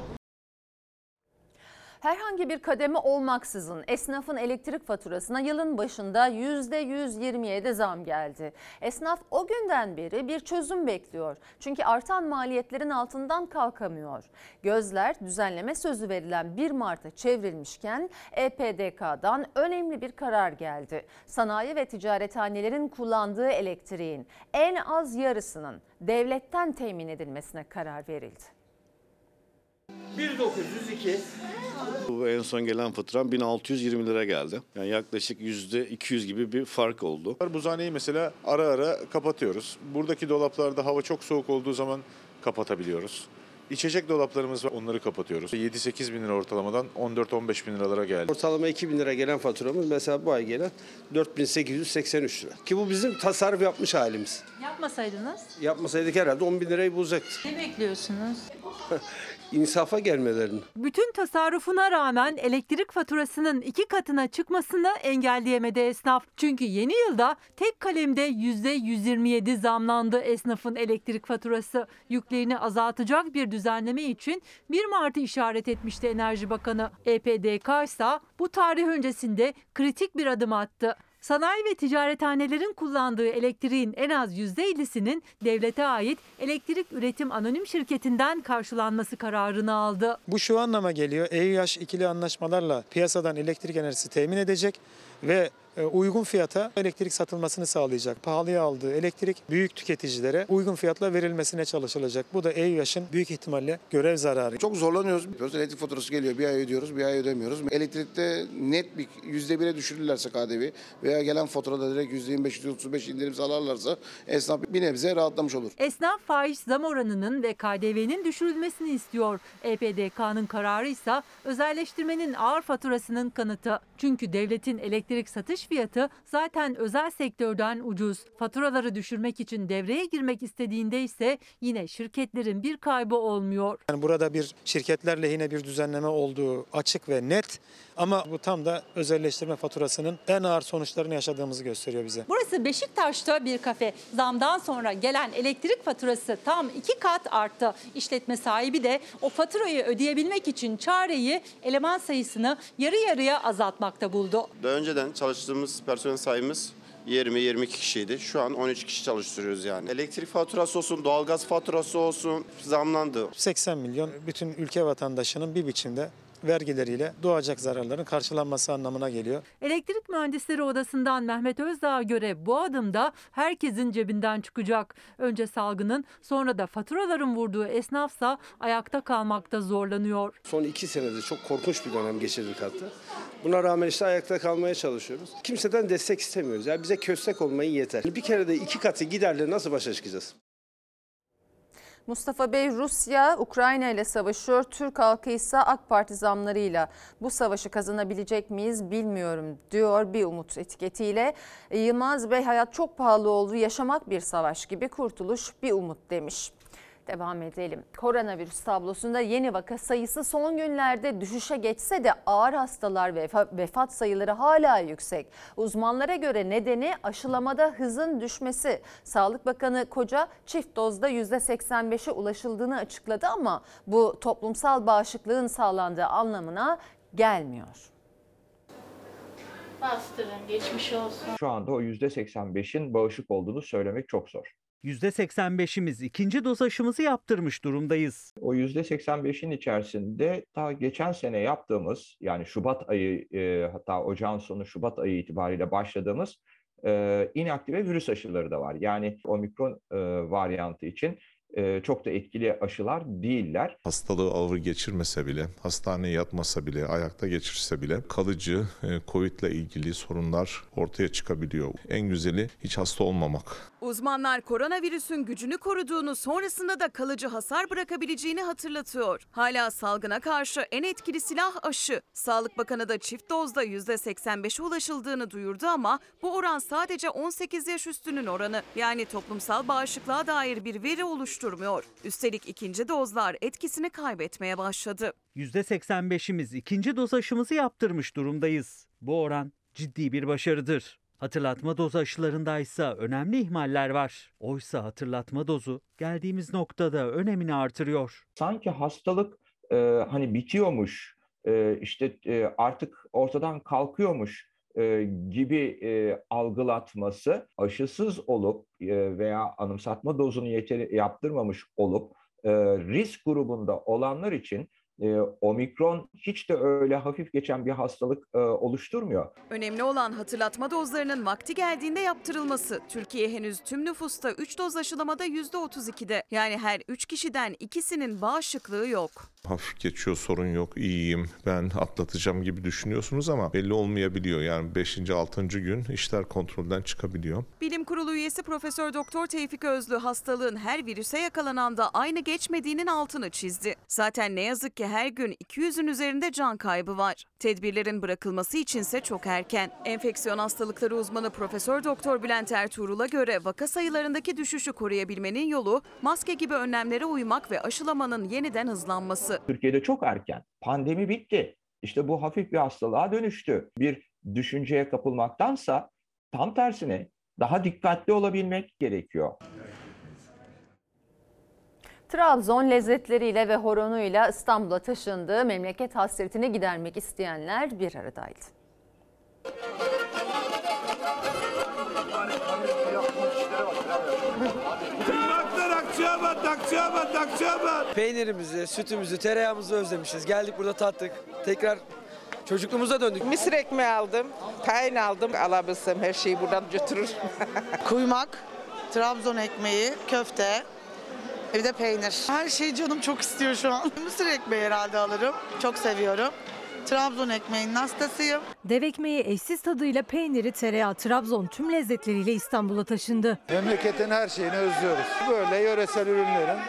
Herhangi bir kademe olmaksızın esnafın elektrik faturasına yılın başında %127 zam geldi. Esnaf o günden beri bir çözüm bekliyor. Çünkü artan maliyetlerin altından kalkamıyor. Gözler düzenleme sözü verilen 1 Mart'a çevrilmişken EPDK'dan önemli bir karar geldi. Sanayi ve ticarethanelerin kullandığı elektriğin en az yarısının devletten temin edilmesine karar verildi. 1902 Bu en son gelen faturam 1620 lira geldi. Yani yaklaşık %200 gibi bir fark oldu. Buzhaneyi mesela ara ara kapatıyoruz. Buradaki dolaplarda hava çok soğuk olduğu zaman kapatabiliyoruz. İçecek dolaplarımız var onları kapatıyoruz. 7-8 bin lira ortalamadan 14-15 bin liralara geldi. Ortalama 2 bin lira gelen faturamız mesela bu ay gelen 4883 lira. Ki bu bizim tasarruf yapmış halimiz. Yapmasaydınız Yapmasaydık herhalde 10 bin lirayı bulacaktı. ne bekliyorsunuz? İnsafa gelmelerini. Bütün tasarrufuna rağmen elektrik faturasının iki katına çıkmasını engelleyemedi esnaf. Çünkü yeni yılda tek kalemde %127 zamlandı esnafın elektrik faturası. Yüklerini azaltacak bir düzenleme için 1 Mart'ı işaret etmişti Enerji Bakanı. EPDK ise bu tarih öncesinde kritik bir adım attı. Sanayi ve ticarethanelerin kullandığı elektriğin en az %50'sinin devlete ait elektrik üretim anonim şirketinden karşılanması kararını aldı. Bu şu anlama geliyor. EÜH ikili anlaşmalarla piyasadan elektrik enerjisi temin edecek ve uygun fiyata elektrik satılmasını sağlayacak. Pahalıya aldığı elektrik büyük tüketicilere uygun fiyatla verilmesine çalışılacak. Bu da EÜYAŞ'ın büyük ihtimalle görev zararı. Çok zorlanıyoruz. Biliyoruz, Elektrik faturası geliyor. Bir ay ödüyoruz, bir ay ödemiyoruz. Elektrikte net bir yüzde bire düşürürlerse KDV veya gelen faturada direkt yüzde 25, yüzde 35 indirim sağlarlarsa esnaf bir nebze rahatlamış olur. Esnaf faiz zam oranının ve KDV'nin düşürülmesini istiyor. E EPDK'nın kararı ise özelleştirmenin ağır faturasının kanıtı. Çünkü devletin elektrik satış fiyatı zaten özel sektörden ucuz. Faturaları düşürmek için devreye girmek istediğinde ise yine şirketlerin bir kaybı olmuyor. Yani burada bir şirketler lehine bir düzenleme olduğu açık ve net ama bu tam da özelleştirme faturasının en ağır sonuçlarını yaşadığımızı gösteriyor bize. Burası Beşiktaş'ta bir kafe. Zamdan sonra gelen elektrik faturası tam iki kat arttı. İşletme sahibi de o faturayı ödeyebilmek için çareyi eleman sayısını yarı yarıya azaltmakta buldu. Daha önceden çalıştığımız personel sayımız 20-22 kişiydi. Şu an 13 kişi çalıştırıyoruz yani. Elektrik faturası olsun, doğalgaz faturası olsun zamlandı. 80 milyon bütün ülke vatandaşının bir biçimde vergileriyle doğacak zararların karşılanması anlamına geliyor. Elektrik Mühendisleri Odası'ndan Mehmet Özdağ'a göre bu adımda herkesin cebinden çıkacak. Önce salgının sonra da faturaların vurduğu esnafsa ayakta kalmakta zorlanıyor. Son iki senede çok korkunç bir dönem geçirdik hatta. Buna rağmen işte ayakta kalmaya çalışıyoruz. Kimseden destek istemiyoruz. Yani bize köstek olmayı yeter. Bir kere de iki katı giderleri nasıl başa çıkacağız? Mustafa Bey Rusya Ukrayna ile savaşıyor. Türk halkı ise AK Parti zamlarıyla bu savaşı kazanabilecek miyiz bilmiyorum diyor bir umut etiketiyle. Yılmaz Bey hayat çok pahalı oldu. Yaşamak bir savaş gibi kurtuluş bir umut demiş. Devam edelim. Koronavirüs tablosunda yeni vaka sayısı son günlerde düşüşe geçse de ağır hastalar ve vefat sayıları hala yüksek. Uzmanlara göre nedeni aşılamada hızın düşmesi. Sağlık Bakanı Koca çift dozda %85'e ulaşıldığını açıkladı ama bu toplumsal bağışıklığın sağlandığı anlamına gelmiyor. Bastırın, geçmiş olsun. Şu anda o %85'in bağışık olduğunu söylemek çok zor. %85'imiz ikinci doz aşımızı yaptırmış durumdayız. O %85'in içerisinde ta geçen sene yaptığımız yani Şubat ayı e, hatta ocağın sonu Şubat ayı itibariyle başladığımız e, inaktive virüs aşıları da var. Yani omikron e, varyantı için e, çok da etkili aşılar değiller. Hastalığı ağır geçirmese bile, hastaneye yatmasa bile, ayakta geçirse bile kalıcı e, Covid ile ilgili sorunlar ortaya çıkabiliyor. En güzeli hiç hasta olmamak. Uzmanlar koronavirüsün gücünü koruduğunu sonrasında da kalıcı hasar bırakabileceğini hatırlatıyor. Hala salgına karşı en etkili silah aşı. Sağlık Bakanı da çift dozda %85'e ulaşıldığını duyurdu ama bu oran sadece 18 yaş üstünün oranı. Yani toplumsal bağışıklığa dair bir veri oluşturmuyor. Üstelik ikinci dozlar etkisini kaybetmeye başladı. %85'imiz ikinci doz aşımızı yaptırmış durumdayız. Bu oran ciddi bir başarıdır. Hatırlatma dozu aşılarındaysa önemli ihmaller var. Oysa hatırlatma dozu geldiğimiz noktada önemini artırıyor. Sanki hastalık e, hani bitiyormuş, e, işte e, artık ortadan kalkıyormuş e, gibi e, algılatması aşısız olup e, veya anımsatma dozunu yeteri yaptırmamış olup e, risk grubunda olanlar için e, omikron hiç de öyle hafif geçen bir hastalık e, oluşturmuyor. Önemli olan hatırlatma dozlarının vakti geldiğinde yaptırılması. Türkiye henüz tüm nüfusta 3 doz aşılamada %32'de. Yani her 3 kişiden ikisinin bağışıklığı yok. Hafif geçiyor, sorun yok, iyiyim, ben atlatacağım gibi düşünüyorsunuz ama belli olmayabiliyor. Yani 5. 6. gün işler kontrolden çıkabiliyor. Bilim Kurulu üyesi Profesör Doktor Tevfik Özlü hastalığın her virüse yakalananda aynı geçmediğinin altını çizdi. Zaten ne yazık ki her gün 200'ün üzerinde can kaybı var. Tedbirlerin bırakılması içinse çok erken. Enfeksiyon hastalıkları uzmanı Profesör Doktor Bülent Ertuğrul'a göre vaka sayılarındaki düşüşü koruyabilmenin yolu maske gibi önlemlere uymak ve aşılamanın yeniden hızlanması. Türkiye'de çok erken. Pandemi bitti. İşte bu hafif bir hastalığa dönüştü. Bir düşünceye kapılmaktansa tam tersine daha dikkatli olabilmek gerekiyor. Trabzon lezzetleriyle ve horonuyla İstanbul'a taşındığı memleket hasretini gidermek isteyenler bir aradaydı. Peynirimizi, sütümüzü, tereyağımızı özlemişiz. Geldik burada tattık. Tekrar Çocukluğumuza döndük. Mısır ekmeği aldım, tayin aldım. Alabilsem her şeyi buradan götürür. Kuymak, Trabzon ekmeği, köfte, bir de peynir. Her şeyi canım çok istiyor şu an. Mısır ekmeği herhalde alırım. Çok seviyorum. Trabzon ekmeğinin hastasıyım. Dev ekmeği eşsiz tadıyla peyniri, tereyağı, Trabzon tüm lezzetleriyle İstanbul'a taşındı. Memleketin her şeyini özlüyoruz. Böyle yöresel ürünlerin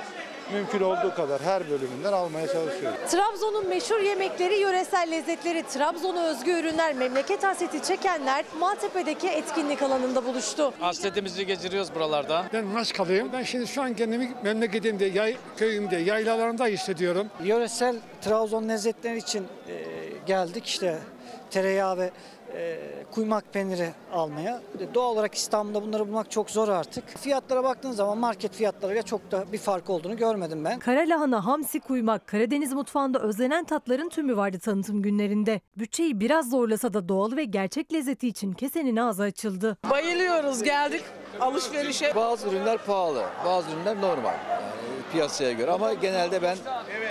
mümkün olduğu kadar her bölümünden almaya çalışıyoruz. Trabzon'un meşhur yemekleri, yöresel lezzetleri, Trabzon'a özgü ürünler, memleket hasreti çekenler Maltepe'deki etkinlik alanında buluştu. Hasretimizi geçiriyoruz buralarda. Ben Maçkalıyım. Ben şimdi şu an kendimi memleketimde, yay, köyümde, yaylalarında hissediyorum. Yöresel Trabzon lezzetleri için e, geldik işte tereyağı ve e, kuymak peyniri almaya. Doğal olarak İstanbul'da bunları bulmak çok zor artık. Fiyatlara baktığın zaman market fiyatlarıyla çok da bir fark olduğunu görmedim ben. Kara lahana, hamsi, kuymak, Karadeniz mutfağında özlenen tatların tümü vardı tanıtım günlerinde. Bütçeyi biraz zorlasa da doğal ve gerçek lezzeti için kesenin ağzı açıldı. Bayılıyoruz geldik alışverişe. Bazı ürünler pahalı, bazı ürünler normal. Yani piyasaya göre ama genelde ben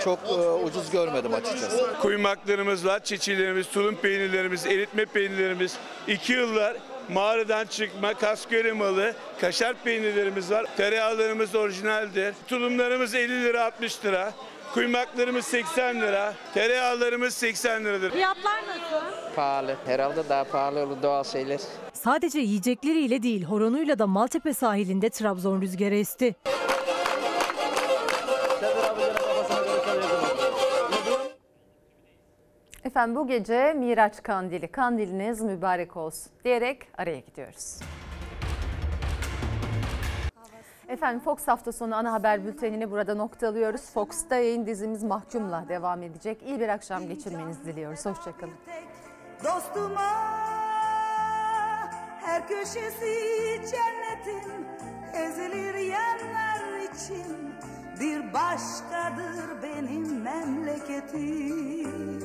çok e, ucuz görmedim açıkçası. Kuymaklarımız var, çiçeğlerimiz, tulum peynirlerimiz, eritme peynirlerimiz. iki yıllar mağaradan çıkma kasköre malı, kaşar peynirlerimiz var. Tereyağlarımız orijinaldir. Tulumlarımız 50 lira 60 lira. Kuymaklarımız 80 lira. Tereyağlarımız 80 liradır. Fiyatlar nasıl? Pahalı. Herhalde daha pahalı olur doğal şeyler. Sadece yiyecekleriyle değil horonuyla da Maltepe sahilinde Trabzon rüzgarı esti. Efendim bu gece Miraç Kandili, kandiliniz mübarek olsun diyerek araya gidiyoruz. Efendim Fox hafta sonu ana haber bültenini burada noktalıyoruz. Fox'ta yayın dizimiz Mahkum'la devam edecek. İyi bir akşam geçirmenizi diliyoruz. Hoşçakalın. Dostuma her köşesi cennetin ezilir yanlar için bir başkadır benim memleketim.